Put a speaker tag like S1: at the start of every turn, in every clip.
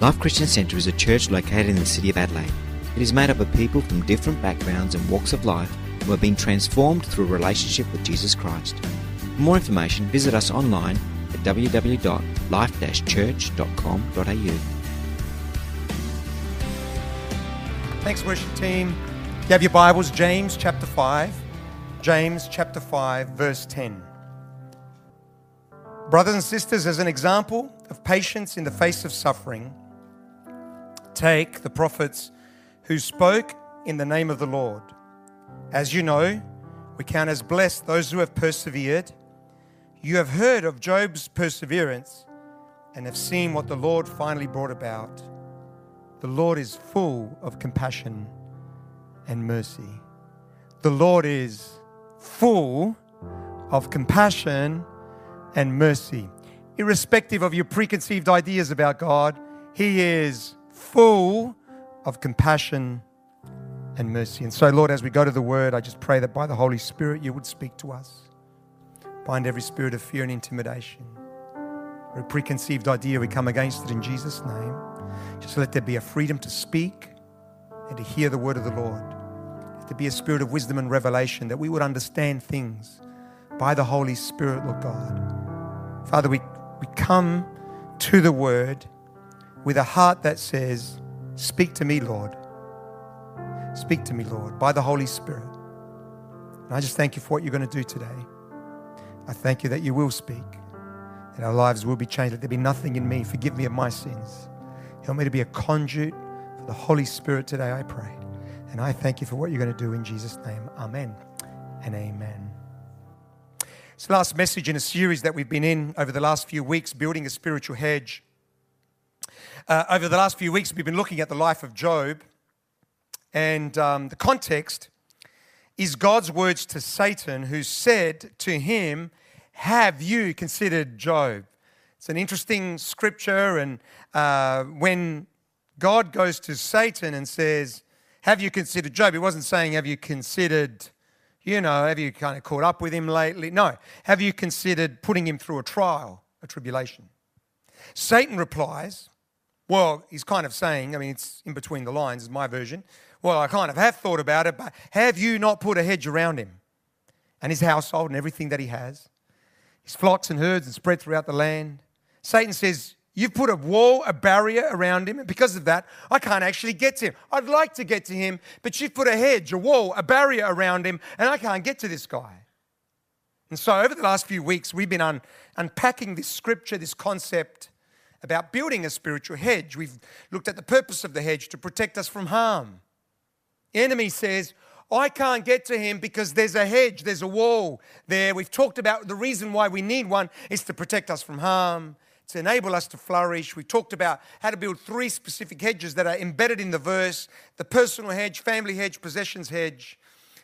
S1: Life Christian Centre is a church located in the city of Adelaide. It is made up of people from different backgrounds and walks of life who have been transformed through a relationship with Jesus Christ. For more information, visit us online at www.life-church.com.au.
S2: Thanks, worship team. You have your Bibles, James chapter 5. James chapter 5, verse 10. Brothers and sisters, as an example of patience in the face of suffering, take the prophets who spoke in the name of the Lord. As you know, we count as blessed those who have persevered. You have heard of Job's perseverance and have seen what the Lord finally brought about. The Lord is full of compassion and mercy. The Lord is full of compassion and mercy. Irrespective of your preconceived ideas about God, He is full of compassion and mercy. And so, Lord, as we go to the Word, I just pray that by the Holy Spirit you would speak to us. Bind every spirit of fear and intimidation. Every preconceived idea, we come against it in Jesus' name. Just let there be a freedom to speak and to hear the word of the Lord. Let there be a spirit of wisdom and revelation that we would understand things by the Holy Spirit, Lord God. Father, we, we come to the word with a heart that says, Speak to me, Lord. Speak to me, Lord, by the Holy Spirit. And I just thank you for what you're going to do today. I thank you that you will speak, that our lives will be changed, that there be nothing in me. Forgive me of my sins. Help me to be a conduit for the Holy Spirit today, I pray. And I thank you for what you're going to do in Jesus' name. Amen and amen. It's the last message in a series that we've been in over the last few weeks, building a spiritual hedge. Uh, over the last few weeks, we've been looking at the life of Job, and um, the context is God's words to Satan, who said to him, Have you considered Job? It's an interesting scripture, and uh, when God goes to Satan and says, Have you considered Job? He wasn't saying, Have you considered, you know, have you kind of caught up with him lately? No. Have you considered putting him through a trial, a tribulation? Satan replies, well, he's kind of saying, I mean, it's in between the lines, is my version. Well, I kind of have thought about it, but have you not put a hedge around him and his household and everything that he has? His flocks and herds and spread throughout the land. Satan says, You've put a wall, a barrier around him, and because of that, I can't actually get to him. I'd like to get to him, but you've put a hedge, a wall, a barrier around him, and I can't get to this guy. And so, over the last few weeks, we've been un- unpacking this scripture, this concept about building a spiritual hedge. We've looked at the purpose of the hedge to protect us from harm. The enemy says, I can't get to him because there's a hedge, there's a wall there. We've talked about the reason why we need one is to protect us from harm, to enable us to flourish. We talked about how to build three specific hedges that are embedded in the verse the personal hedge, family hedge, possessions hedge.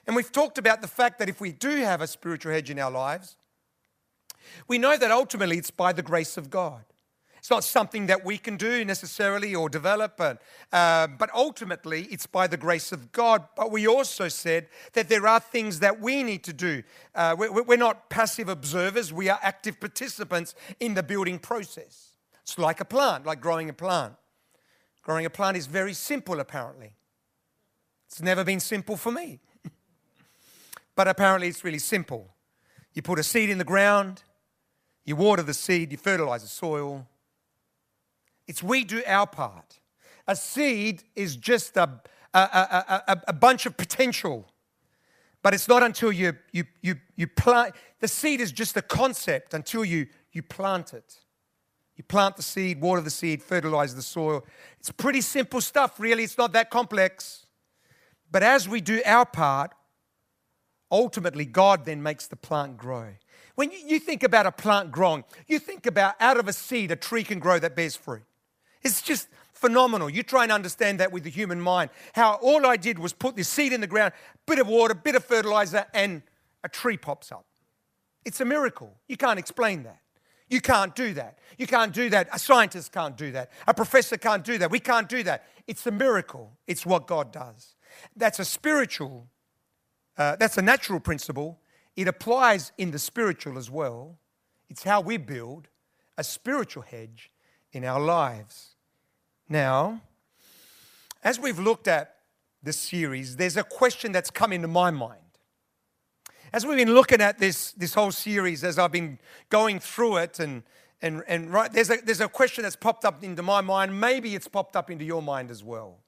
S2: And we've talked about the fact that if we do have a spiritual hedge in our lives, we know that ultimately it's by the grace of God. It's not something that we can do necessarily or develop, but, uh, but ultimately it's by the grace of God. But we also said that there are things that we need to do. Uh, we're not passive observers, we are active participants in the building process. It's like a plant, like growing a plant. Growing a plant is very simple, apparently. It's never been simple for me. but apparently it's really simple. You put a seed in the ground, you water the seed, you fertilize the soil, it's we do our part. A seed is just a, a, a, a, bunch of potential. But it's not until you, you, you, you plant, the seed is just a concept until you, you plant it. You plant the seed, water the seed, fertilize the soil. It's pretty simple stuff, really. It's not that complex. But as we do our part, ultimately, God then makes the plant grow. When you, you think about a plant growing, you think about out of a seed, a tree can grow that bears fruit. It's just phenomenal. You try and understand that with the human mind. How all I did was put this seed in the ground, bit of water, bit of fertilizer, and a tree pops up. It's a miracle. You can't explain that. You can't do that. You can't do that. A scientist can't do that. A professor can't do that. We can't do that. It's a miracle. It's what God does. That's a spiritual, uh, that's a natural principle. It applies in the spiritual as well. It's how we build a spiritual hedge in our lives. Now, as we've looked at this series, there's a question that's come into my mind. As we've been looking at this, this whole series, as I've been going through it, and, and, and right, there's, a, there's a question that's popped up into my mind. Maybe it's popped up into your mind as well.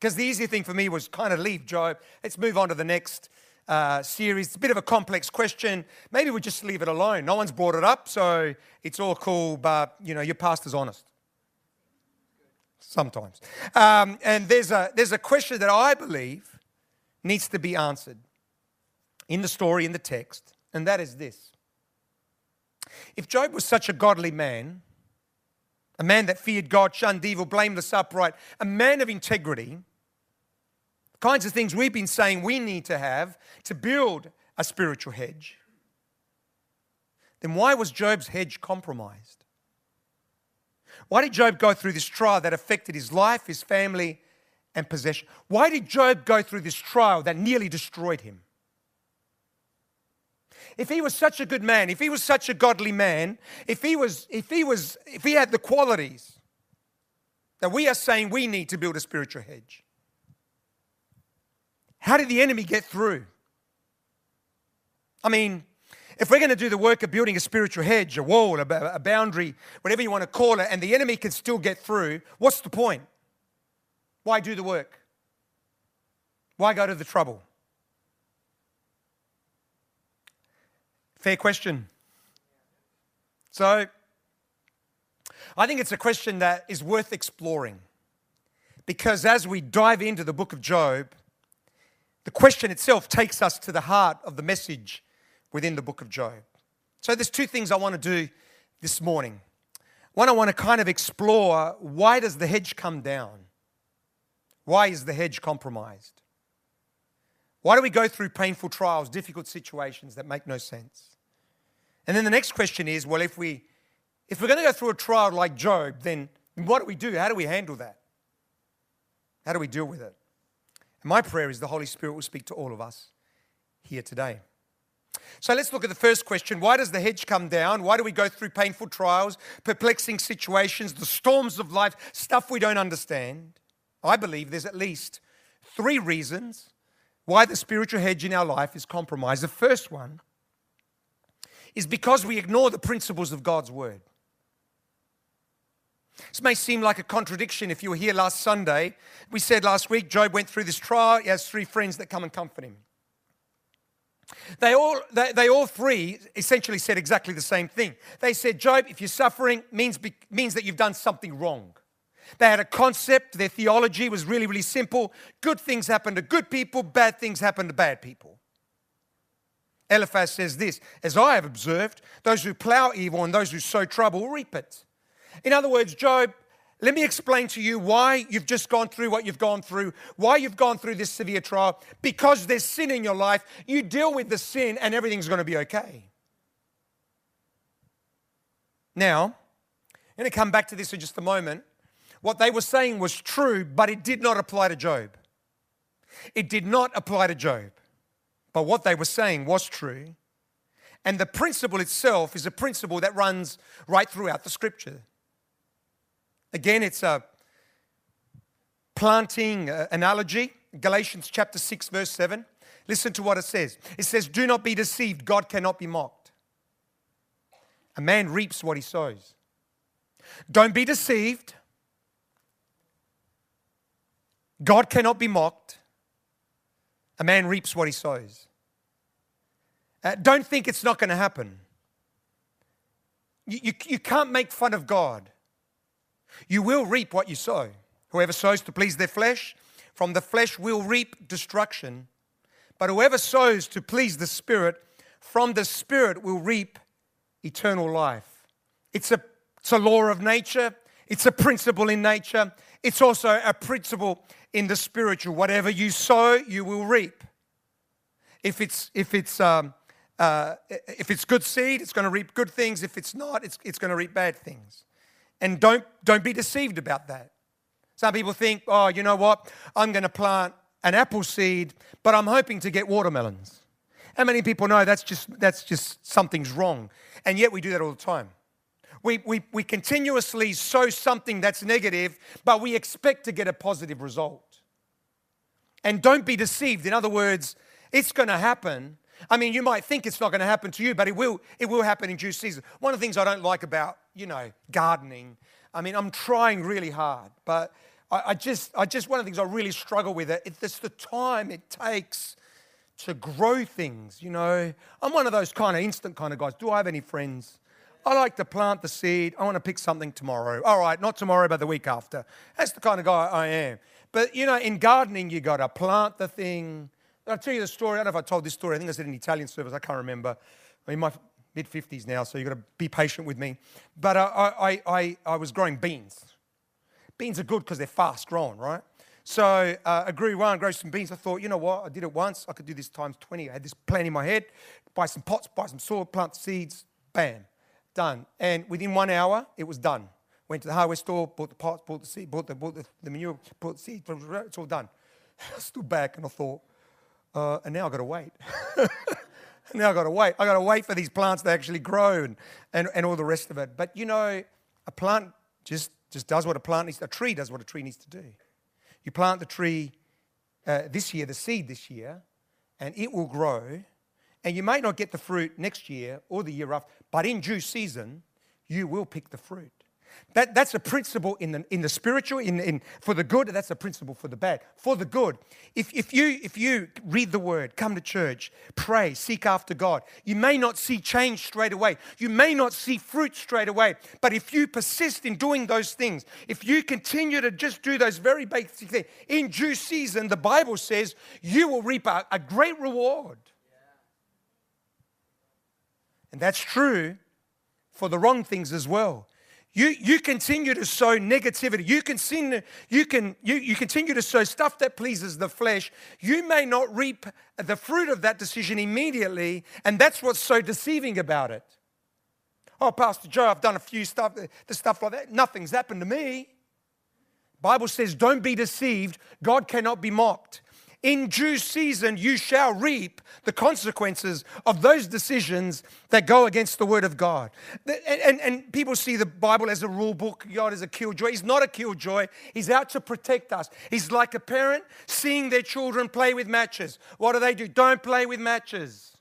S2: Because the easy thing for me was kind of leave Job. Let's move on to the next uh, series. It's a bit of a complex question. Maybe we just leave it alone. No one's brought it up, so it's all cool, but you know, your pastor's honest. Sometimes. Um, and there's a, there's a question that I believe needs to be answered in the story, in the text, and that is this. If Job was such a godly man, a man that feared God, shunned evil, blameless, upright, a man of integrity, the kinds of things we've been saying we need to have to build a spiritual hedge, then why was Job's hedge compromised? Why did Job go through this trial that affected his life, his family, and possession? Why did Job go through this trial that nearly destroyed him? If he was such a good man, if he was such a godly man, if he was, if he was, if he had the qualities that we are saying we need to build a spiritual hedge, how did the enemy get through? I mean, if we're going to do the work of building a spiritual hedge, a wall, a, boundary, whatever you want to call it, and the enemy can still get through, what's the point? Why do the work? Why go to the trouble? Fair question. So, I think it's a question that is worth exploring because as we dive into the book of Job, the question itself takes us to the heart of the message within the book of Job. So there's two things I want to do this morning. One, I want to kind of explore why does the hedge come down? Why is the hedge compromised? Why do we go through painful trials, difficult situations that make no sense? And then the next question is, well, if we if we're going to go through a trial like Job, then what do we do? How do we handle that? How do we deal with it? And my prayer is the Holy Spirit will speak to all of us here today. So let's look at the first question. Why does the hedge come down? Why do we go through painful trials, perplexing situations, the storms of life, stuff we don't understand? I believe there's at least three reasons why the spiritual hedge in our life is compromised. The first one is because we ignore the principles of God's word. This may seem like a contradiction if you were here last Sunday. We said last week Job went through this trial. He has three friends that come and comfort him. They all, they, they all three essentially said exactly the same thing. They said, Job, if you're suffering, means, means that you've done something wrong. They had a concept, their theology was really, really simple. Good things happen to good people, bad things happen to bad people. Eliphaz says this As I have observed, those who plow evil and those who sow trouble reap it. In other words, Job, let me explain to you why you've just gone through what you've gone through, why you've gone through this severe trial. Because there's sin in your life, you deal with the sin and everything's going to be okay. Now, I'm going to come back to this in just a moment. What they were saying was true, but it did not apply to Job. It did not apply to Job. But what they were saying was true. And the principle itself is a principle that runs right throughout the scripture. Again, it's a planting uh, analogy. Galatians chapter 6, verse 7. Listen to what it says. It says, Do not be deceived, God cannot be mocked. A man reaps what he sows. Don't be deceived. God cannot be mocked. A man reaps what he sows. Uh, don't think it's not going to happen. You, you, you can't make fun of God. You will reap what you sow. Whoever sows to please their flesh, from the flesh will reap destruction. But whoever sows to please the Spirit, from the Spirit will reap eternal life. It's a, it's a law of nature, it's a principle in nature, it's also a principle in the spiritual. Whatever you sow, you will reap. If it's, if it's, um, uh, if it's good seed, it's going to reap good things. If it's not, it's, it's going to reap bad things. And don't, don't be deceived about that. Some people think, oh, you know what? I'm going to plant an apple seed, but I'm hoping to get watermelons. How many people know that's just, that's just something's wrong? And yet we do that all the time. we, we, we continuously sow something that's negative, but we expect to get a positive result. And don't be deceived. In other words, it's going to happen. I mean, you might think it's not going to happen to you, but it will, it will happen in due season. One of the things I don't like about, you know, gardening, I mean, I'm trying really hard, but I, I just, I just, one of the things I really struggle with it, it's the time it takes to grow things, you know. I'm one of those kind of instant kind of guys. Do I have any friends? I like to plant the seed. I want to pick something tomorrow. All right, not tomorrow, but the week after. That's the kind of guy I am. But, you know, in gardening, you got to plant the thing. I'll tell you the story. I don't know if I told this story. I think I said in Italian service. I can't remember. I'm in my mid 50s now, so you've got to be patient with me. But uh, I, I, I was growing beans. Beans are good because they're fast growing, right? So uh, I grew one, grow some beans. I thought, you know what? I did it once. I could do this times 20. I had this plan in my head. Buy some pots, buy some soil, plant seeds. Bam, done. And within one hour, it was done. Went to the hardware store, bought the pots, bought the seed, bought the, bought the, the manure, bought the seed. It's all done. I stood back and I thought, uh, and now I've got to wait. now I've got to wait. I've got to wait for these plants to actually grow and, and, and all the rest of it. But you know, a plant just, just does what a plant needs, a tree does what a tree needs to do. You plant the tree uh, this year, the seed this year, and it will grow. And you may not get the fruit next year or the year after, but in due season, you will pick the fruit. That, that's a principle in the, in the spiritual, in, in, for the good, that's a principle for the bad. For the good, if, if, you, if you read the word, come to church, pray, seek after God, you may not see change straight away. You may not see fruit straight away. But if you persist in doing those things, if you continue to just do those very basic things, in due season, the Bible says you will reap a, a great reward. And that's true for the wrong things as well. You, you continue to sow negativity. You, can sin, you, can, you, you continue to sow stuff that pleases the flesh. You may not reap the fruit of that decision immediately, and that's what's so deceiving about it. Oh, Pastor Joe, I've done a few stuff, the stuff like that. Nothing's happened to me. Bible says, don't be deceived. God cannot be mocked in due season you shall reap the consequences of those decisions that go against the word of God. And, and, and, people see the Bible as a rule book, God is a killjoy. He's not a killjoy, He's out to protect us. He's like a parent seeing their children play with matches. What do they do? Don't play with matches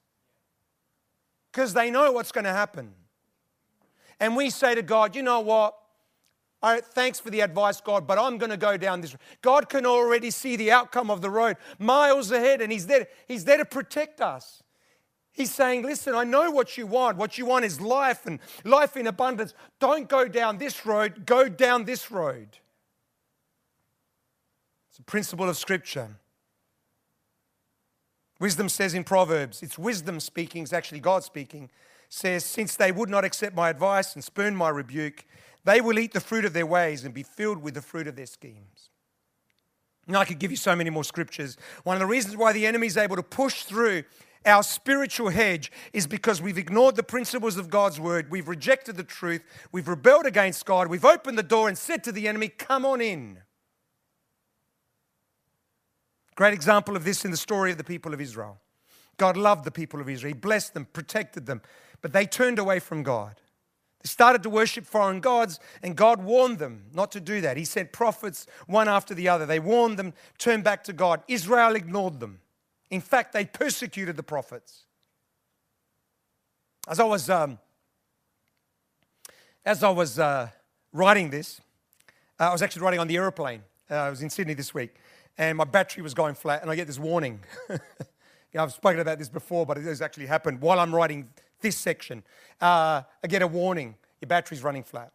S2: because they know what's going to happen. And we say to God, you know what? Thanks for the advice, God, but I'm going to go down this. Road. God can already see the outcome of the road miles ahead, and He's there. He's there to protect us. He's saying, Listen, I know what you want. What you want is life and life in abundance. Don't go down this road, go down this road. It's a principle of Scripture. Wisdom says in Proverbs, it's wisdom speaking, it's actually God speaking, says, Since they would not accept my advice and spurn my rebuke, they will eat the fruit of their ways and be filled with the fruit of their schemes. And I could give you so many more scriptures. One of the reasons why the enemy is able to push through our spiritual hedge is because we've ignored the principles of God's word, we've rejected the truth, we've rebelled against God, we've opened the door and said to the enemy, Come on in. Great example of this in the story of the people of Israel. God loved the people of Israel, He blessed them, protected them, but they turned away from God. Started to worship foreign gods, and God warned them not to do that. He sent prophets one after the other. They warned them, turn back to God. Israel ignored them. In fact, they persecuted the prophets. As I was, um, as I was uh, writing this, uh, I was actually writing on the aeroplane. Uh, I was in Sydney this week, and my battery was going flat, and I get this warning. I've spoken about this before, but it has actually happened while I'm writing this section. Uh, I get a warning your battery's running flat.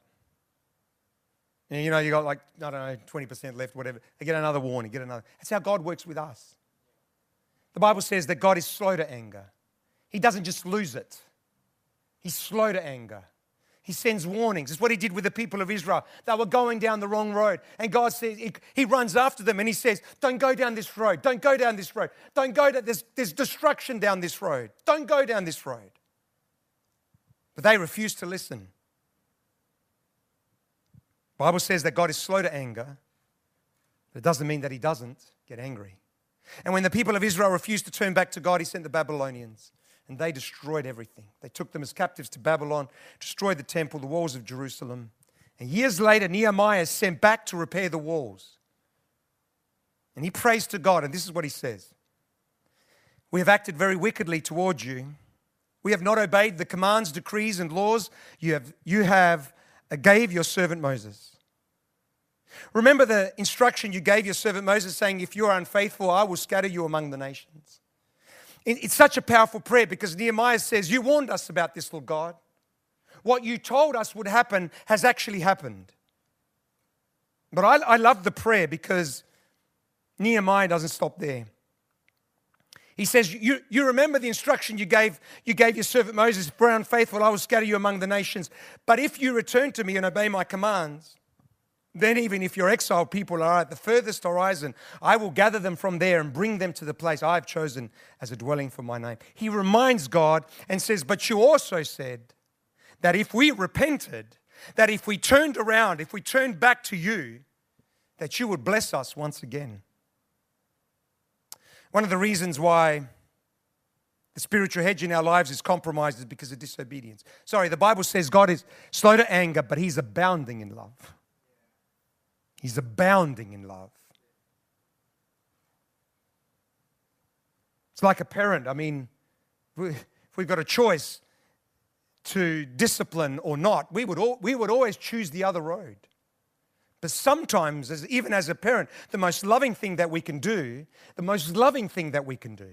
S2: And you know, you got like, I don't know, 20% left, whatever. I get another warning, get another. That's how God works with us. The Bible says that God is slow to anger, He doesn't just lose it, He's slow to anger. He sends warnings. It's what he did with the people of Israel. They were going down the wrong road. And God says, he, he runs after them and he says, Don't go down this road. Don't go down this road. Don't go to there's, there's destruction down this road. Don't go down this road. But they refused to listen. Bible says that God is slow to anger, but it doesn't mean that he doesn't get angry. And when the people of Israel refused to turn back to God, he sent the Babylonians. and they destroyed everything. They took them as captives to Babylon, destroyed the temple, the walls of Jerusalem. And years later, Nehemiah is sent back to repair the walls. And he prays to God, and this is what he says We have acted very wickedly toward you. We have not obeyed the commands, decrees, and laws you have, you have uh, gave your servant Moses. Remember the instruction you gave your servant Moses, saying, If you are unfaithful, I will scatter you among the nations. It's such a powerful prayer because Nehemiah says, You warned us about this, Lord God. What you told us would happen has actually happened. But I, I love the prayer because Nehemiah doesn't stop there. He says, you, you remember the instruction you gave, you gave your servant Moses, we're unfaithful, I will scatter you among the nations. But if you return to me and obey my commands, then, even if your exiled people are at the furthest horizon, I will gather them from there and bring them to the place I've chosen as a dwelling for my name. He reminds God and says, But you also said that if we repented, that if we turned around, if we turned back to you, that you would bless us once again. One of the reasons why the spiritual hedge in our lives is compromised is because of disobedience. Sorry, the Bible says God is slow to anger, but He's abounding in love. He's abounding in love. It's like a parent. I mean, if we've got a choice to discipline or not, we would, we would always choose the other road. But sometimes, as, even as a parent, the most loving thing that we can do, the most loving thing that we can do,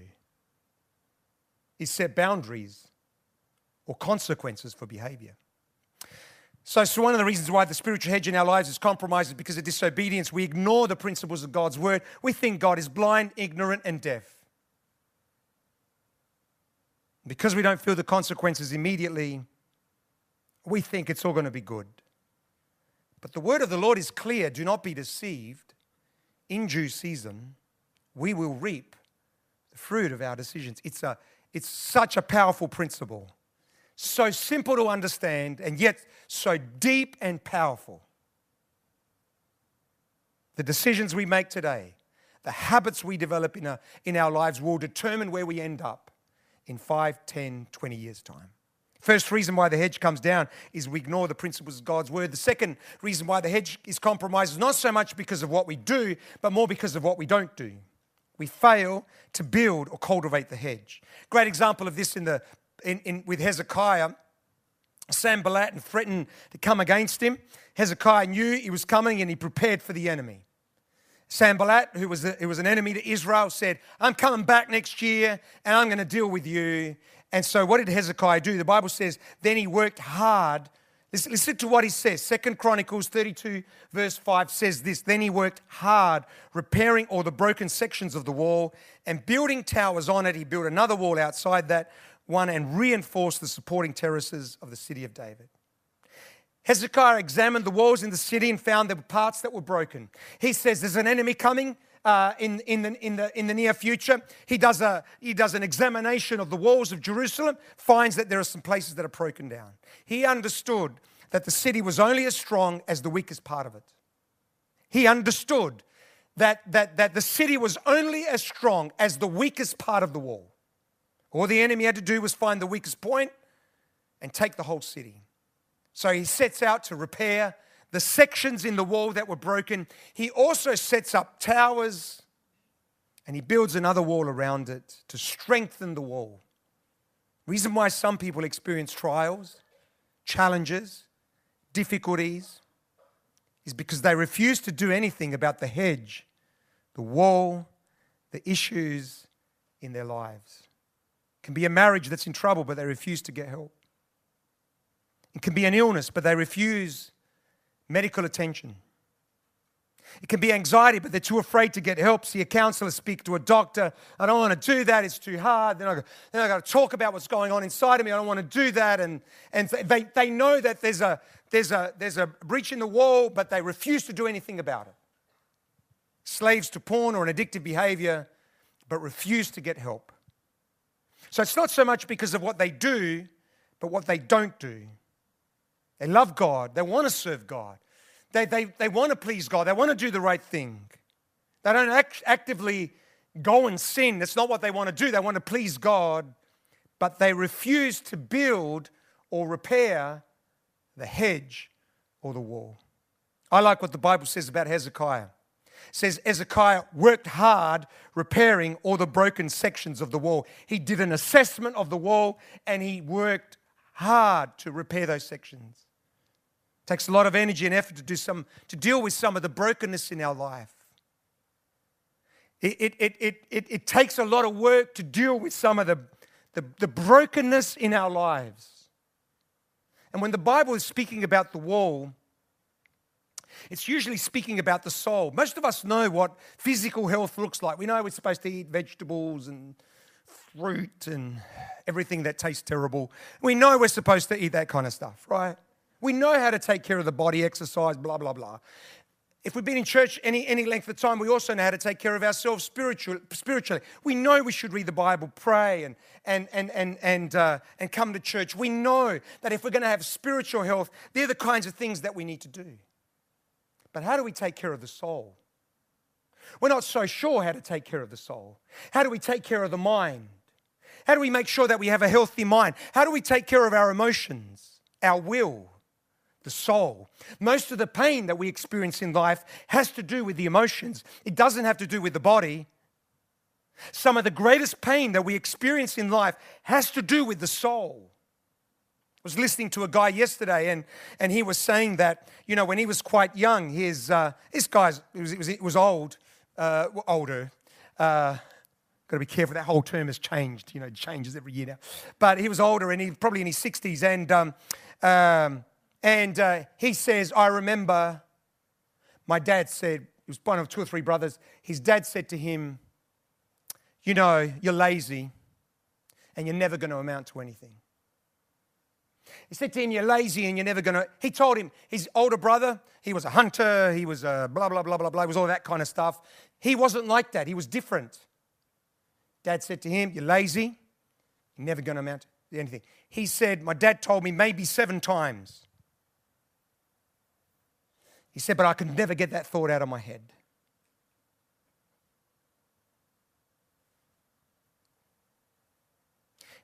S2: is set boundaries or consequences for behavior. So, so, one of the reasons why the spiritual hedge in our lives is compromised is because of disobedience. We ignore the principles of God's word. We think God is blind, ignorant, and deaf. Because we don't feel the consequences immediately, we think it's all going to be good. But the word of the Lord is clear do not be deceived. In due season, we will reap the fruit of our decisions. It's, a, it's such a powerful principle so simple to understand, and yet so deep and powerful. The decisions we make today, the habits we develop in our, in our lives will determine where we end up in 5, 10, 20 years' time. First reason why the hedge comes down is we ignore the principles of God's word. The second reason why the hedge is compromised is not so much because of what we do, but more because of what we don't do. We fail to build or cultivate the hedge. Great example of this in the in, in, with Hezekiah, Sanballat threatened to come against him. Hezekiah knew he was coming and he prepared for the enemy. Sanballat, who was, a, who was an enemy to Israel, said, I'm coming back next year and I'm going to deal with you. And so, what did Hezekiah do? The Bible says, then he worked hard. Listen, listen to what he says. Second Chronicles 32, verse 5 says this Then he worked hard, repairing all the broken sections of the wall and building towers on it. He built another wall outside that, one and reinforced the supporting terraces of the city of David. Hezekiah examined the walls in the city and found there were parts that were broken. He says there's an enemy coming uh, in, in, the, in, the, in the near future. He does, a, he does an examination of the walls of Jerusalem, finds that there are some places that are broken down. He understood that the city was only as strong as the weakest part of it. He understood that, that, that the city was only as strong as the weakest part of the wall. All the enemy had to do was find the weakest point and take the whole city. So he sets out to repair the sections in the wall that were broken. He also sets up towers and he builds another wall around it to strengthen the wall. Reason why some people experience trials, challenges, difficulties is because they refuse to do anything about the hedge, the wall, the issues in their lives It can be a marriage that's in trouble, but they refuse to get help. It can be an illness, but they refuse medical attention. It can be anxiety, but they're too afraid to get help. See a counselor, speak to a doctor. I don't want to do that. It's too hard. Then I, then got to talk about what's going on inside of me. I don't want to do that. And, and they, they know that there's a, there's, a, there's a breach in the wall, but they refuse to do anything about it. Slaves to porn or an addictive behavior, but refuse to get help. So it's not so much because of what they do, but what they don't do. They love God, they want to serve God, they, they, they want to please God, they want to do the right thing. They don't act, actively go and sin. That's not what they want to do. They want to please God, but they refuse to build or repair the hedge or the wall. I like what the Bible says about Hezekiah. It says Hezekiah worked hard repairing all the broken sections of the wall. He did an assessment of the wall and he worked hard to repair those sections. Takes a lot of energy and effort to do some to deal with some of the brokenness in our life. It, it, it, it, it, it takes a lot of work to deal with some of the, the, the brokenness in our lives. And when the Bible is speaking about the wall, it's usually speaking about the soul. Most of us know what physical health looks like. We know we're supposed to eat vegetables and fruit and everything that tastes terrible. We know we're supposed to eat that kind of stuff, right? We know how to take care of the body, exercise, blah, blah, blah. If we've been in church any, any length of time, we also know how to take care of ourselves spiritual, spiritually. We know we should read the Bible, pray, and, and, and, and, and, uh, and come to church. We know that if we're going to have spiritual health, they're the kinds of things that we need to do. But how do we take care of the soul? We're not so sure how to take care of the soul. How do we take care of the mind? How do we make sure that we have a healthy mind? How do we take care of our emotions, our will, the soul? Most of the pain that we experience in life has to do with the emotions, it doesn't have to do with the body. Some of the greatest pain that we experience in life has to do with the soul I was listening to a guy yesterday, and, and he was saying that, you know, when he was quite young, his, uh, this guy's, it was, was, was old, uh, older. Uh, Got to be careful, that whole term has changed, you know, changes every year now. But he was older, and he probably in his 60s, and, um, um, and uh, he says, I remember my dad said, he was one of two or three brothers, his dad said to him, You know, you're lazy, and you're never going to amount to anything. He said to him, You're lazy and you're never going to. He told him, his older brother, he was a hunter, he was a blah, blah, blah, blah, blah, he was all that kind of stuff. He wasn't like that, he was different. Dad said to him, You're lazy, you're never going to amount to anything. He said, My dad told me maybe seven times. He said, But I could never get that thought out of my head.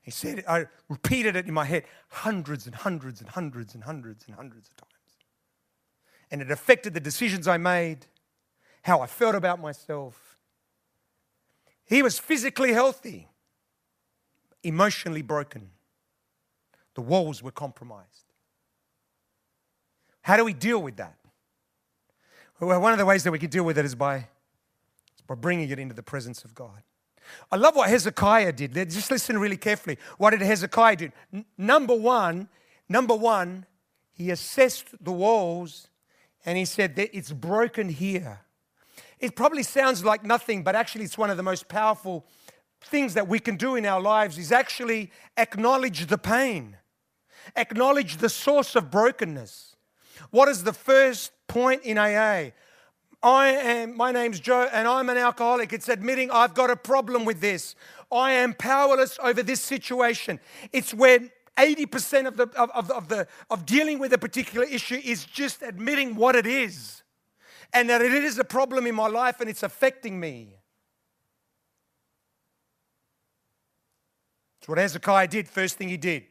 S2: He said, I repeated it in my head hundreds and hundreds and hundreds and hundreds and hundreds of times. And it affected the decisions I made, how I felt about myself. He was physically healthy, emotionally broken. The walls were compromised. How do we deal with that? Well, one of the ways that we can deal with it is by, by bringing it into the presence of God. I love what Hezekiah did. Just listen really carefully. What did Hezekiah do? N- number one, number one, he assessed the walls and he said that it's broken here. It probably sounds like nothing, but actually it's one of the most powerful things that we can do in our lives is actually acknowledge the pain. Acknowledge the source of brokenness. What is the first point in AA? I am, my name's Joe, and I'm an alcoholic. It's admitting I've got a problem with this. I am powerless over this situation. It's when 80% of, the, of, of, of, the, of dealing with a particular issue is just admitting what it is and that it is a problem in my life and it's affecting me. It's what Hezekiah did, first thing he did.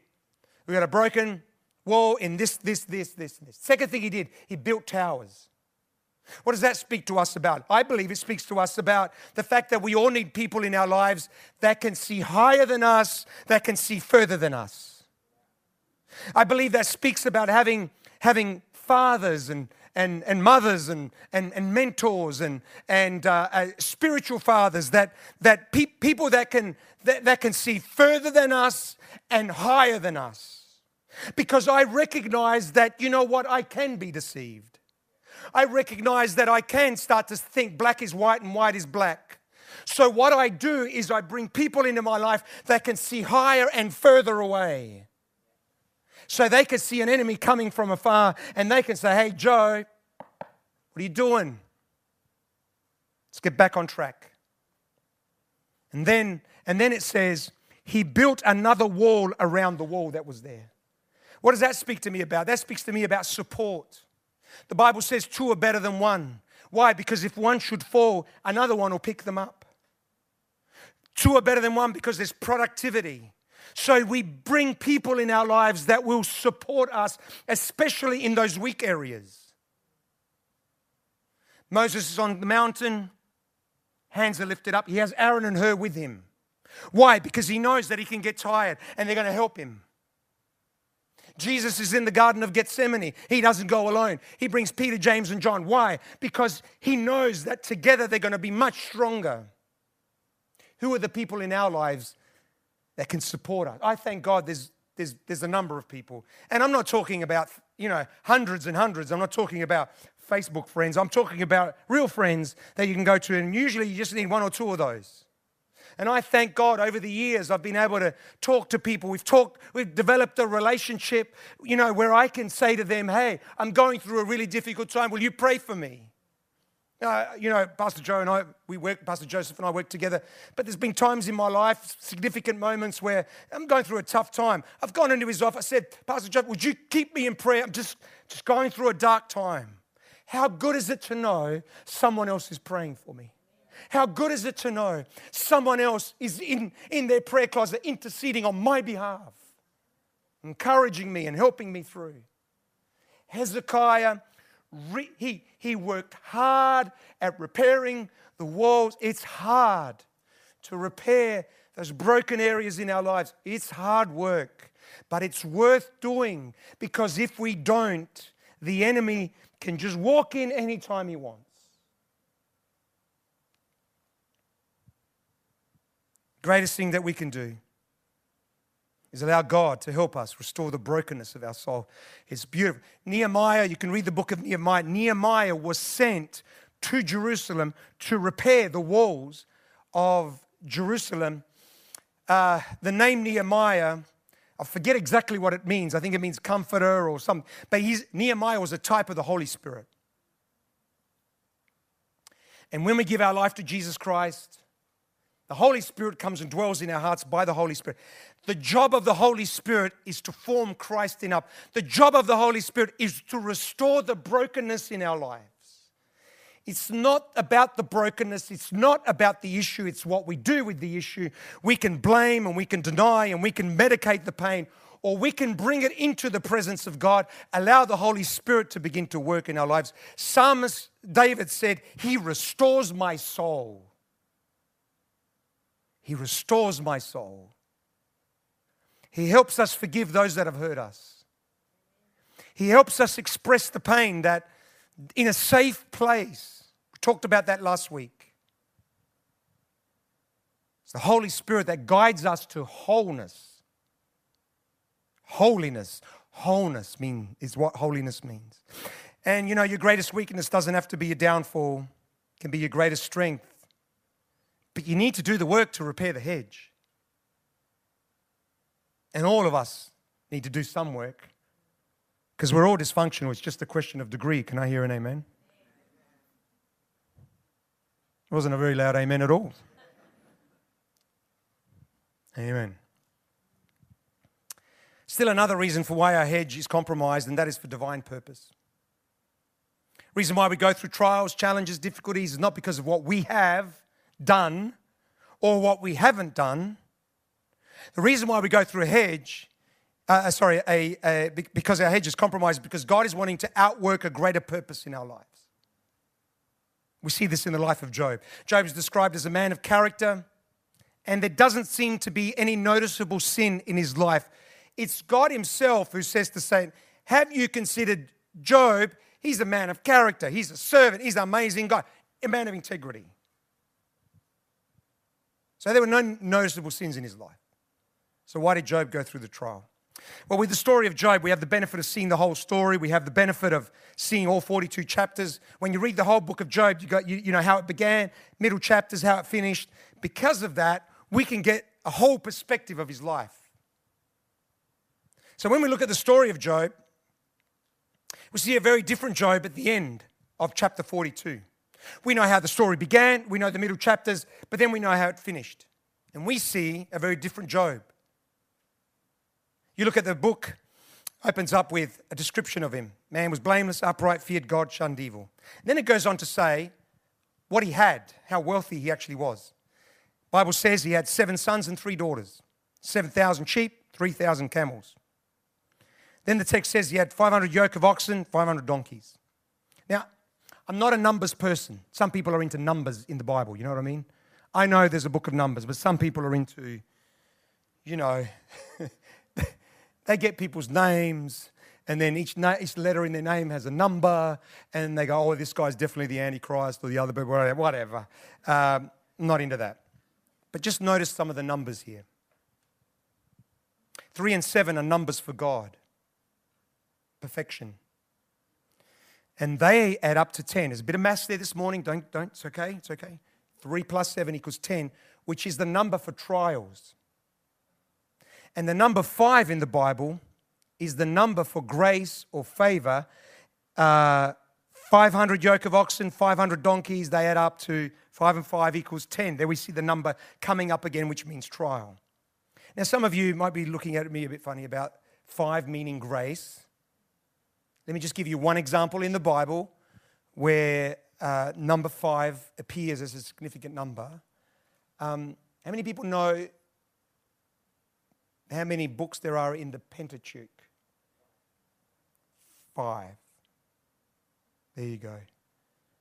S2: We got a broken wall in this, this, this, this, this. Second thing he did, he built towers. What does that speak to us about? I believe it speaks to us about the fact that we all need people in our lives that can see higher than us, that can see further than us. I believe that speaks about having, having fathers and, and, and mothers and, and, and mentors and, and uh, uh, spiritual fathers, that, that pe- people that can, that, that can see further than us and higher than us. Because I recognize that, you know what, I can be deceived. I recognize that I can start to think black is white and white is black. So, what I do is I bring people into my life that can see higher and further away. So they can see an enemy coming from afar and they can say, Hey, Joe, what are you doing? Let's get back on track. And then, and then it says, He built another wall around the wall that was there. What does that speak to me about? That speaks to me about support. The Bible says two are better than one. Why? Because if one should fall, another one will pick them up. Two are better than one because there's productivity. So we bring people in our lives that will support us, especially in those weak areas. Moses is on the mountain, hands are lifted up. He has Aaron and Hur with him. Why? Because he knows that he can get tired and they're going to help him. Jesus is in the Garden of Gethsemane. He doesn't go alone. He brings Peter, James, and John. Why? Because he knows that together they're going to be much stronger. Who are the people in our lives that can support us? I thank God there's, there's, there's a number of people. And I'm not talking about, you know, hundreds and hundreds. I'm not talking about Facebook friends. I'm talking about real friends that you can go to. And usually you just need one or two of those. And I thank God over the years I've been able to talk to people. We've talked, we've developed a relationship, you know, where I can say to them, hey, I'm going through a really difficult time. Will you pray for me? Uh, you know, Pastor Joe and I, we work, Pastor Joseph and I work together. But there's been times in my life, significant moments where I'm going through a tough time. I've gone into his office. I said, Pastor Joe, would you keep me in prayer? I'm just, just going through a dark time. How good is it to know someone else is praying for me? How good is it to know someone else is in, in their prayer closet interceding on my behalf, encouraging me and helping me through? Hezekiah, he, he worked hard at repairing the walls. It's hard to repair those broken areas in our lives. It's hard work, but it's worth doing because if we don't, the enemy can just walk in anytime he wants. Greatest thing that we can do is allow God to help us restore the brokenness of our soul. It's beautiful. Nehemiah, you can read the book of Nehemiah. Nehemiah was sent to Jerusalem to repair the walls of Jerusalem. Uh, the name Nehemiah, I forget exactly what it means. I think it means comforter or something. But Nehemiah was a type of the Holy Spirit. And when we give our life to Jesus Christ, the Holy Spirit comes and dwells in our hearts by the Holy Spirit. The job of the Holy Spirit is to form Christ in us. The job of the Holy Spirit is to restore the brokenness in our lives. It's not about the brokenness. It's not about the issue. It's what we do with the issue. We can blame and we can deny and we can medicate the pain, or we can bring it into the presence of God, allow the Holy Spirit to begin to work in our lives. Psalmist David said, He restores my soul. He restores my soul. He helps us forgive those that have hurt us. He helps us express the pain that in a safe place. We talked about that last week. It's the Holy Spirit that guides us to wholeness. Holiness. Wholeness mean, is what holiness means. And you know, your greatest weakness doesn't have to be your downfall, it can be your greatest strength. But you need to do the work to repair the hedge. And all of us need to do some work because we're all dysfunctional. It's just a question of degree. Can I hear an amen? It wasn't a very loud amen at all. Amen. Still, another reason for why our hedge is compromised, and that is for divine purpose. Reason why we go through trials, challenges, difficulties is not because of what we have, done or what we haven't done. The reason why we go through a hedge, uh, uh, sorry, a, a, because our hedge is compromised, because God is wanting to outwork a greater purpose in our lives. We see this in the life of Job. Job is described as a man of character, and there doesn't seem to be any noticeable sin in his life. It's God Himself who says to Satan, Have you considered Job? He's a man of character, he's a servant, he's an amazing guy, a man of integrity. So there were no noticeable sins in his life. So why did Job go through the trial? Well, with the story of Job, we have the benefit of seeing the whole story. We have the benefit of seeing all 42 chapters. When you read the whole book of Job, you, got, you, you know how it began, middle chapters, how it finished. Because of that, we can get a whole perspective of his life. So when we look at the story of Job, we see a very different Job at the end of chapter 42. We know how the story began, we know the middle chapters, but then we know how it finished. And we see a very different Job. You look at the book, opens up with a description of him. Man was blameless, upright, feared God, shunned evil. And then it goes on to say what he had, how wealthy he actually was. Bible says he had seven sons and three daughters. 7,000 sheep, 3,000 camels. Then the text says he had 500 yoke of oxen, 500 donkeys. Now, I'm not a numbers person. Some people are into numbers in the Bible, you know what I mean? I know there's a book of numbers, but some people are into, you know, they get people's names, and then each, na- each letter in their name has a number, and they go, oh, this guy's definitely the Antichrist or the other, but whatever. Um, not into that. But just notice some of the numbers here. Three and seven are numbers for God perfection. And they add up to 10. There's a bit of maths there this morning. Don't, don't, it's okay, it's okay. 3 plus 7 equals 10, which is the number for trials. And the number 5 in the Bible is the number for grace or favor. Uh, 500 yoke of oxen, 500 donkeys, they add up to 5 and 5 equals 10. There we see the number coming up again, which means trial. Now, some of you might be looking at me a bit funny about 5 meaning grace. Let me just give you one example in the Bible where uh, number 5 appears as a significant number. Um, how many people know how many books there are in the Pentateuch? Five. There you go.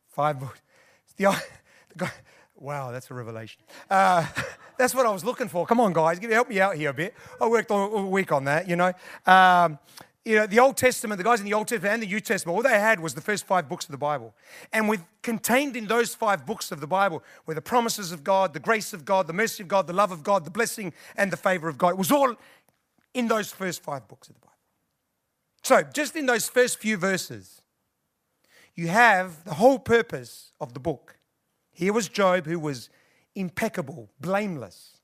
S2: Five books. The, the wow, that's a revelation. Uh, that's what I was looking for. Come on, guys, help me out here a bit. I worked all, week on that, you know. Um, you know, the Old Testament, the guys in the Old Testament and the New Testament, all they had was the first five books of the Bible. And with contained in those five books of the Bible were the promises of God, the grace of God, the mercy of God, the love of God, the blessing and the favor of God. It was all in those first five books of the Bible. So, just in those first few verses, you have the whole purpose of the book. Here was Job, who was impeccable, blameless.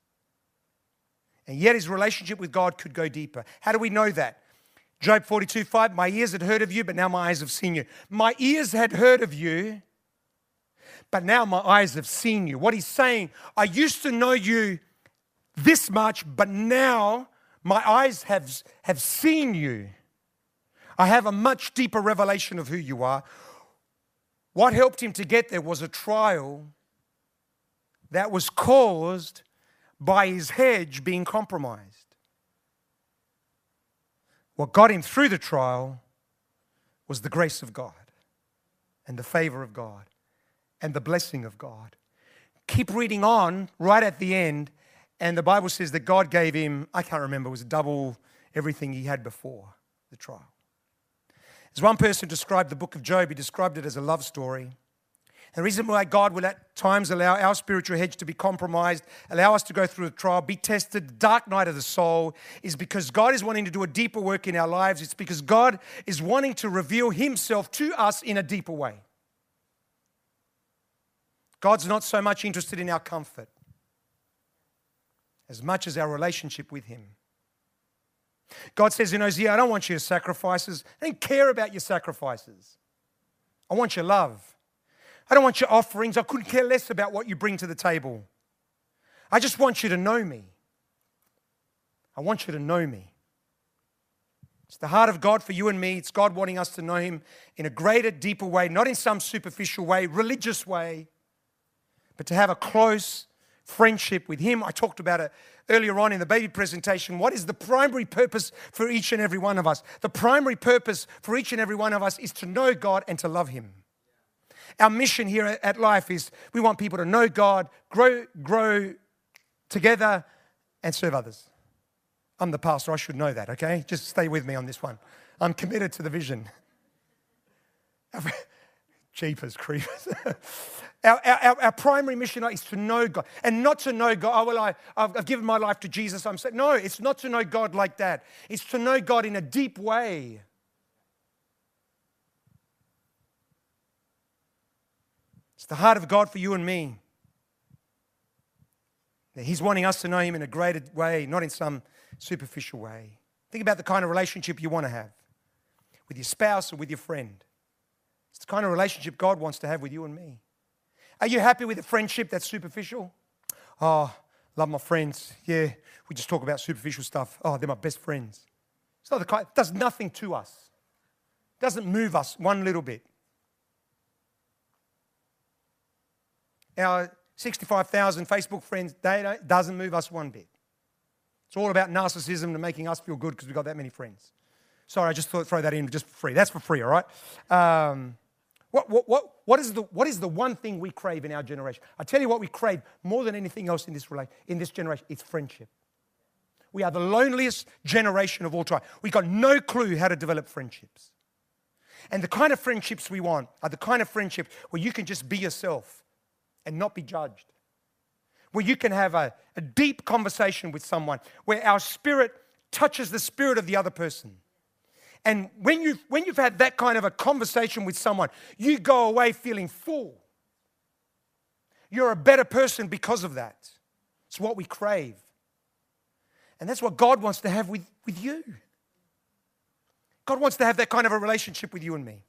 S2: And yet his relationship with God could go deeper. How do we know that? Job 42 5, my ears had heard of you, but now my eyes have seen you. My ears had heard of you, but now my eyes have seen you. What he's saying, I used to know you this much, but now my eyes have, have seen you. I have a much deeper revelation of who you are. What helped him to get there was a trial that was caused by his hedge being compromised. What got him through the trial was the grace of God and the favor of God and the blessing of God. Keep reading on right at the end, and the Bible says that God gave him, I can't remember, was double everything he had before the trial. As one person described the book of Job, he described it as a love story. The reason why God will at times allow our spiritual hedge to be compromised, allow us to go through a trial, be tested, the dark night of the soul, is because God is wanting to do a deeper work in our lives. It's because God is wanting to reveal Himself to us in a deeper way. God's not so much interested in our comfort as much as our relationship with Him. God says in Hosea, I don't want your sacrifices. I don't care about your sacrifices. I want your love. I don't want your offerings. I couldn't care less about what you bring to the table. I just want you to know me. I want you to know me. It's the heart of God for you and me. It's God wanting us to know Him in a greater, deeper way, not in some superficial way, religious way, but to have a close friendship with Him. I talked about it earlier on in the baby presentation. What is the primary purpose for each and every one of us? The primary purpose for each and every one of us is to know God and to love Him. Our mission here at Life is we want people to know God, grow, grow together, and serve others. I'm the pastor, I should know that, okay? Just stay with me on this one. I'm committed to the vision. Jeepers creepers. our, our, our, primary mission is to know God and not to know God. Oh, well, I, I've, I've given my life to Jesus. I'm saying, no, it's not to know God like that. It's to know God in a deep way. It's the heart of God for you and me. He's wanting us to know Him in a greater way, not in some superficial way. Think about the kind of relationship you want to have with your spouse or with your friend. It's the kind of relationship God wants to have with you and me. Are you happy with a friendship that's superficial? Oh, love my friends. Yeah, we just talk about superficial stuff. Oh, they're my best friends. It's not the kind, it does nothing to us. It doesn't move us one little bit. Our 65,000 Facebook friends, they doesn't move us one bit. It's all about narcissism and making us feel good because we've got that many friends. Sorry, I just thought throw that in just for free. That's for free, all right? Um, what, what, what, what, is the, what is the one thing we crave in our generation? I tell you what we crave more than anything else in this, in this generation it's friendship. We are the loneliest generation of all time. We've got no clue how to develop friendships. And the kind of friendships we want are the kind of friendships where you can just be yourself and not be judged. Where you can have a, a deep conversation with someone, where our spirit touches the spirit of the other person. And when you've, when you've had that kind of a conversation with someone, you go away feeling full. You're a better person because of that. It's what we crave. And that's what God wants to have with, with you. God wants to have that kind of a relationship with you and me.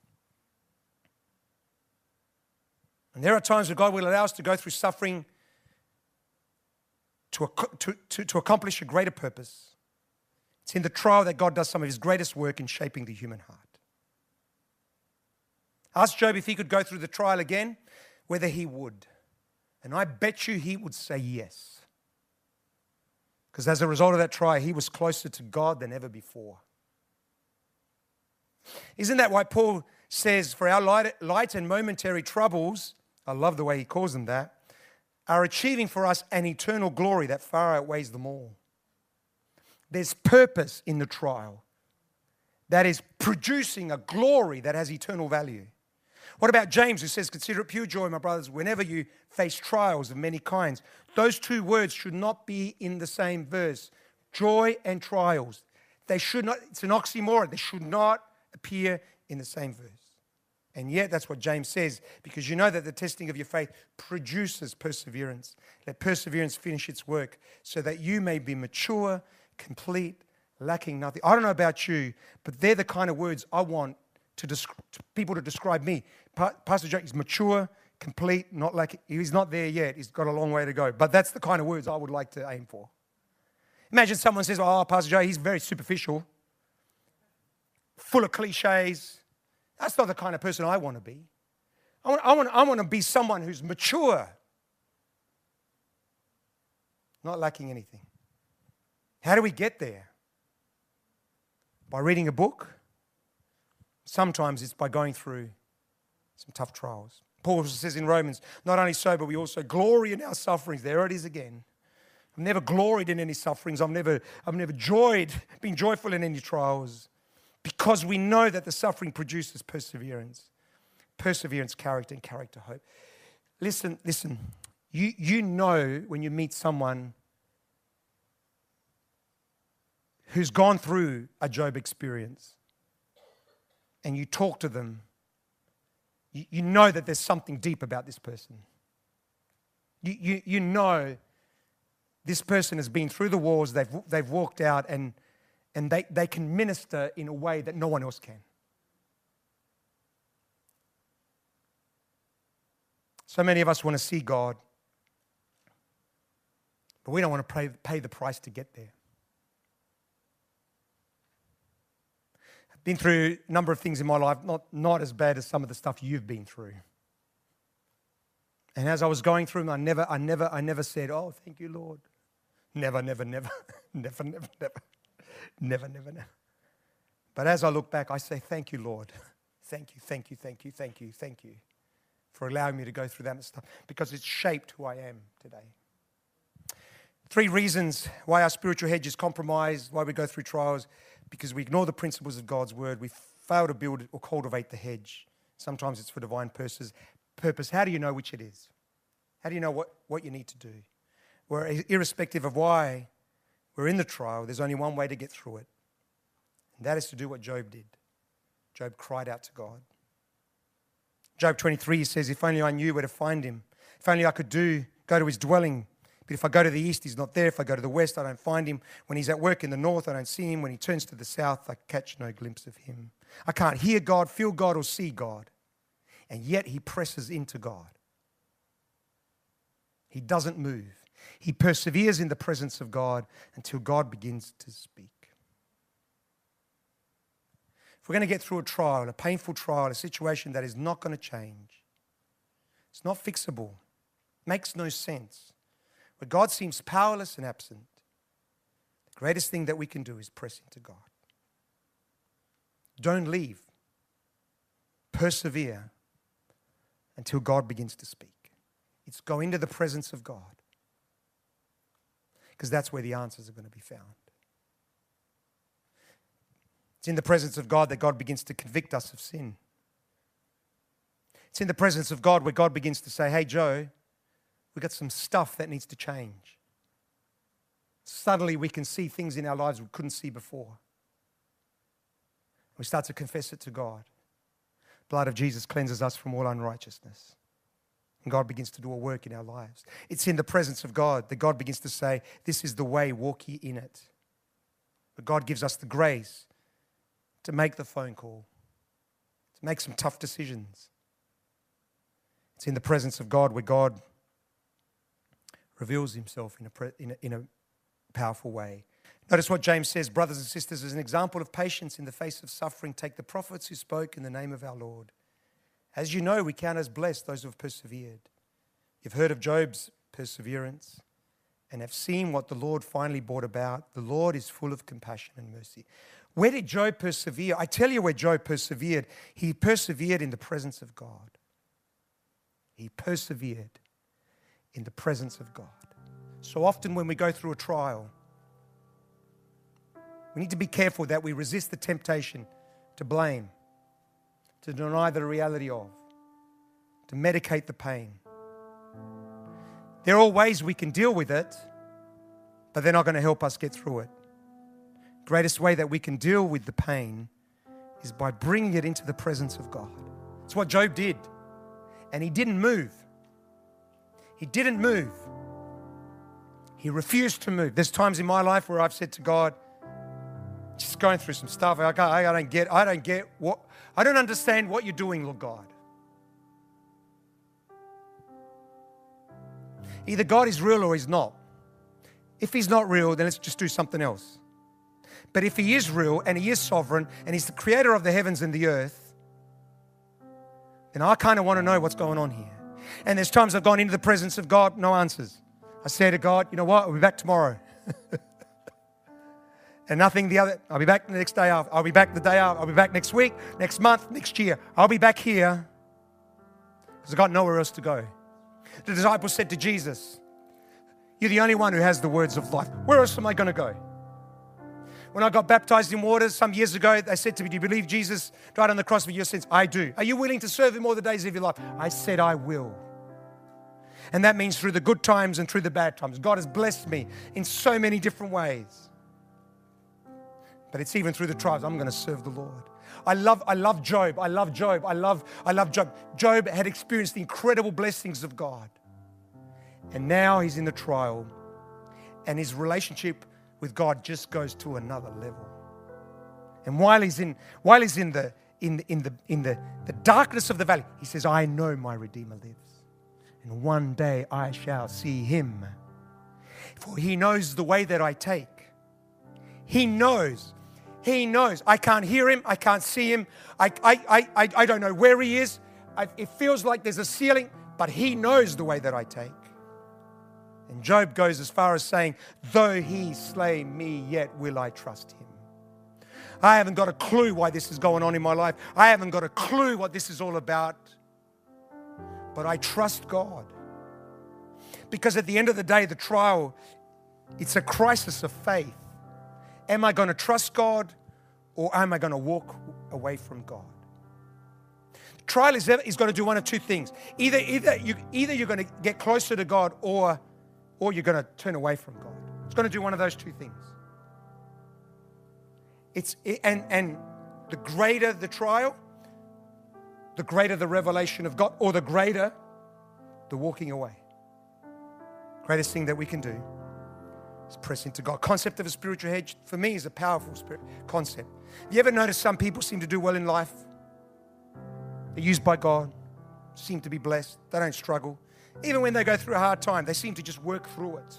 S2: And there are times where God will allow us to go through suffering to, to, to, to accomplish a greater purpose. It's in the trial that God does some of his greatest work in shaping the human heart. Ask Job if he could go through the trial again, whether he would. And I bet you he would say yes. Because as a result of that trial, he was closer to God than ever before. Isn't that why Paul says, For our light, light and momentary troubles, I love the way he calls them that, are achieving for us an eternal glory that far outweighs them all. There's purpose in the trial that is producing a glory that has eternal value. What about James, who says, Consider it pure joy, my brothers, whenever you face trials of many kinds? Those two words should not be in the same verse joy and trials. They should not, it's an oxymoron. They should not appear in the same verse. And yet, that's what James says, because you know that the testing of your faith produces perseverance. Let perseverance finish its work so that you may be mature, complete, lacking nothing. I don't know about you, but they're the kind of words I want to, to people to describe me. Pa- Pastor Jake is mature, complete, not like he's not there yet. He's got a long way to go. But that's the kind of words I would like to aim for. Imagine someone says, Oh, Pastor Joe, he's very superficial full of cliches. That's not the kind of person I want to be. I want, I want, I want to be someone who's mature, not lacking anything. How do we get there? By reading a book? Sometimes it's by going through some tough trials. Paul says in Romans, not only so, but we also glory in our sufferings. There it is again. I've never gloried in any sufferings. I've never, I've never joyed, been joyful in any trials because we know that the suffering produces perseverance. Perseverance, character, and character, hope. Listen, listen. You, you know when you meet someone who's gone through a Job experience and you talk to them, you, you know that there's something deep about this person. You, you, you know this person has been through the wars, they've, they've walked out, and and they, they can minister in a way that no one else can. So many of us want to see God, but we don't want to pay, pay the price to get there. I've been through a number of things in my life, not, not as bad as some of the stuff you've been through. And as I was going through them, I never, I never, I never said, Oh, thank you, Lord. Never, never, never, never, never, never. Never, never, never. But as I look back, I say, Thank you, Lord. Thank you, thank you, thank you, thank you, thank you for allowing me to go through that stuff because it's shaped who I am today. Three reasons why our spiritual hedge is compromised, why we go through trials, because we ignore the principles of God's word. We fail to build or cultivate the hedge. Sometimes it's for divine purposes. Purpose. How do you know which it is? How do you know what, what you need to do? Where, irrespective of why we're in the trial, there's only one way to get through it, and that is to do what Job did. Job cried out to God. Job 23 says, If only I knew where to find him, if only I could do, go to his dwelling. But if I go to the east, he's not there. If I go to the west, I don't find him. When he's at work in the north, I don't see him. When he turns to the south, I catch no glimpse of him. I can't hear God, feel God, or see God. And yet he presses into God. He doesn't move. He perseveres in the presence of God until God begins to speak. If we're going to get through a trial, a painful trial, a situation that is not going to change, it's not fixable, makes no sense, where God seems powerless and absent, the Greatest thing that we can do is press into God. Don't leave. Persevere until God begins to speak. It's go into the presence of God because that's where the answers are going to be found. It's in the presence of God that God begins to convict us of sin. It's in the presence of God where God begins to say, Hey, Joe, we've got some stuff that needs to change. Suddenly we can see things in our lives we couldn't see before. We start to confess it to God. Blood of Jesus cleanses us from all unrighteousness. And God begins to do a work in our lives. It's in the presence of God that God begins to say, This is the way, walk ye in it. But God gives us the grace to make the phone call, to make some tough decisions. It's in the presence of God where God reveals himself in a, in a, in a powerful way. Notice what James says, brothers and sisters, as an example of patience in the face of suffering, take the prophets who spoke in the name of our Lord. As you know, we count as blessed those who have persevered. You've heard of Job's perseverance and have seen what the Lord finally brought about. The Lord is full of compassion and mercy. Where did Job persevere? I tell you where Job persevered. He persevered in the presence of God. He persevered in the presence of God. So often, when we go through a trial, we need to be careful that we resist the temptation to blame, to deny the reality of, to medicate the pain. There are ways we can deal with it, but they're not going to help us get through it. Greatest way that we can deal with the pain is by bringing it into the presence of God. It's what Job did. And he didn't move. He didn't move. He refused to move. There's times in my life where I've said to God, just going through some stuff. I, I don't get, I don't get what, I don't understand what you're doing, Lord God. Either God is real or He's not. If He's not real, then let's just do something else. But if He is real and He is sovereign and He's the creator of the heavens and the earth, then I kind of want to know what's going on here. And there's times I've gone into the presence of God, no answers. I say to God, you know what? I'll be back tomorrow. and nothing the other. I'll be back the next day. I'll be back the day after. I'll be back next week, next month, next year. I'll be back here because I've got nowhere else to go. The disciples said to Jesus, You're the only one who has the words of life. Where else am I going to go? When I got baptized in water some years ago, they said to me, Do you believe Jesus died on the cross for your sins? I do. Are you willing to serve him all the days of your life? I said, I will. And that means through the good times and through the bad times. God has blessed me in so many different ways. But it's even through the trials, I'm going to serve the Lord. I love, I love Job. I love Job. I love, I love Job. Job had experienced the incredible blessings of God. And now he's in the trial. And his relationship with God just goes to another level. And while he's in, while he's in the in, in the in the, the darkness of the valley, he says, I know my Redeemer lives. And one day I shall see him. For he knows the way that I take. He knows. He knows. I can't hear him. I can't see him. I, I, I, I don't know where he is. I, it feels like there's a ceiling, but he knows the way that I take. And Job goes as far as saying, Though he slay me, yet will I trust him. I haven't got a clue why this is going on in my life. I haven't got a clue what this is all about. But I trust God. Because at the end of the day, the trial, it's a crisis of faith. Am I going to trust God or am I going to walk away from God? trial is, is going to do one of two things. Either, either, you, either you're going to get closer to God or or you're going to turn away from God. It's going to do one of those two things. It's and and the greater the trial, the greater the revelation of God, or the greater the walking away. Greatest thing that we can do is press into God. Concept of a spiritual hedge for me is a powerful spirit concept. You ever notice some people seem to do well in life? They're used by God, seem to be blessed, they don't struggle. Even when they go through a hard time, they seem to just work through it.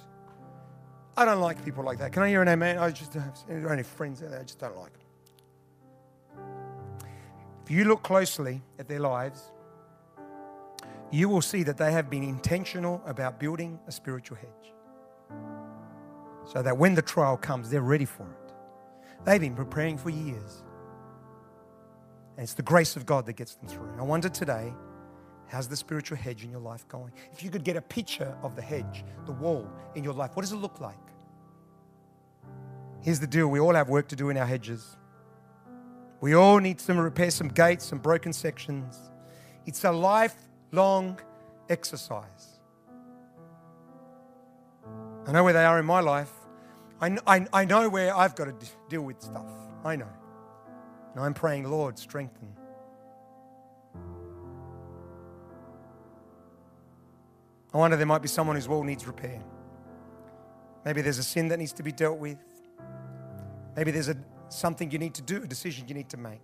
S2: I don't like people like that. Can I hear an amen? I just don't have only friends out there. I just don't like them. If you look closely at their lives, you will see that they have been intentional about building a spiritual hedge. So that when the trial comes, they're ready for it. They've been preparing for years. And it's the grace of God that gets them through. I wonder today, how's the spiritual hedge in your life going? If you could get a picture of the hedge, the wall in your life, what does it look like? Here's the deal we all have work to do in our hedges. We all need to repair some gates, some broken sections. It's a lifelong exercise. I know where they are in my life. I, I, I know where I've got to deal with stuff. I know. And I'm praying, Lord, strengthen. I wonder there might be someone whose wall needs repair. Maybe there's a sin that needs to be dealt with. Maybe there's a, something you need to do, a decision you need to make.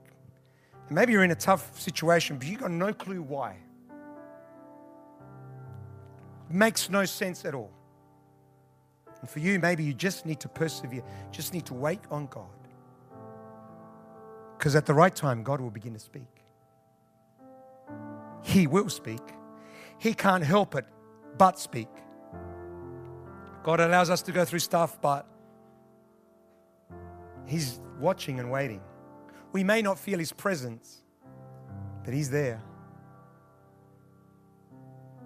S2: And maybe you're in a tough situation, but you've got no clue why. Makes no sense at all. And for you, maybe you just need to persevere, just need to wait on God. Because at the right time, God will begin to speak. He will speak. He can't help it but speak. God allows us to go through stuff, but He's watching and waiting. We may not feel His presence, but He's there.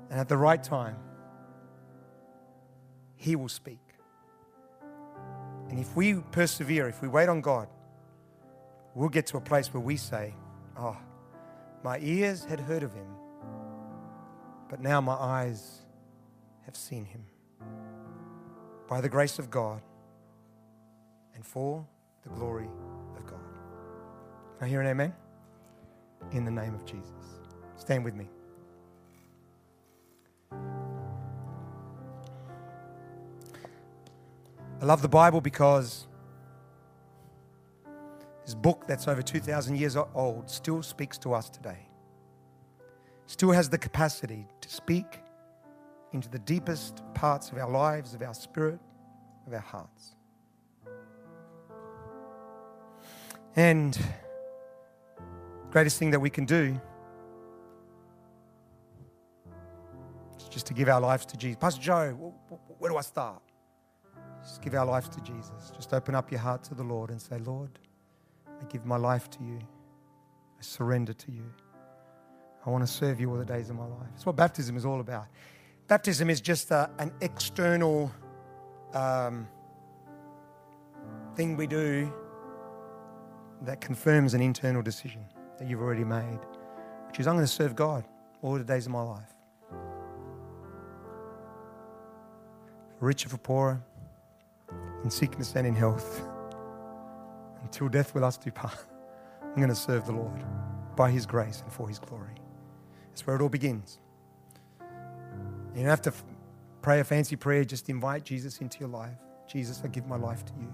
S2: And at the right time, He will speak. And if we persevere, if we wait on God, we'll get to a place where we say, Oh, my ears had heard of Him, but now my eyes have seen Him. By the grace of God and for the glory of God. Can I hear an amen? In the name of Jesus. Stand with me. I love the Bible because this book that's over 2,000 years old still speaks to us today. Still has the capacity to speak into the deepest parts of our lives, of our spirit, of our hearts. And greatest thing that we can do is just to give our lives to Jesus. Pastor Joe, where do I start? Just give our lives to Jesus. Just open up your heart to the Lord and say, Lord, I give my life to you. I surrender to you. I want to serve you all the days of my life. That's what baptism is all about. Baptism is just a, an external um, thing we do that confirms an internal decision that you've already made, which is I'm going to serve God all the days of my life. For richer, for poorer, in sickness and in health, until death will us do part. I'm going to serve the Lord by His grace and for His glory. That's where it all begins. You don't have to pray a fancy prayer, just invite Jesus into your life. Jesus, I give my life to you.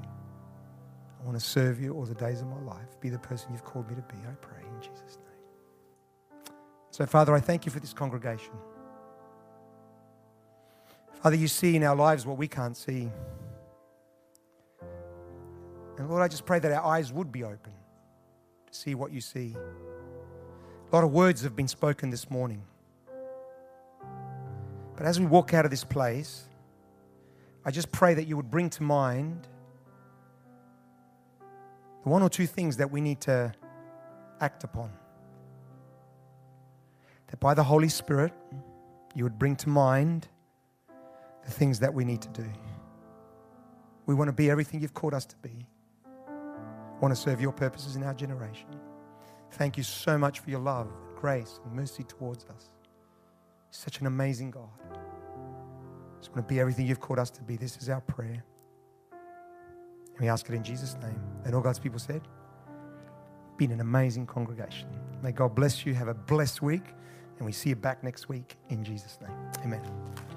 S2: I want to serve you all the days of my life. Be the person you've called me to be, I pray in Jesus' name. So, Father, I thank you for this congregation. Father, you see in our lives what we can't see. And Lord, I just pray that our eyes would be open to see what you see. A lot of words have been spoken this morning. But as we walk out of this place, I just pray that you would bring to mind the one or two things that we need to act upon. That by the Holy Spirit, you would bring to mind the things that we need to do. We want to be everything you've called us to be want to serve your purposes in our generation. Thank you so much for your love, grace, and mercy towards us. Such an amazing God. Just want to be everything you've called us to be. This is our prayer. And we ask it in Jesus' name. And all God's people said, Been an amazing congregation. May God bless you. Have a blessed week. And we see you back next week in Jesus' name. Amen.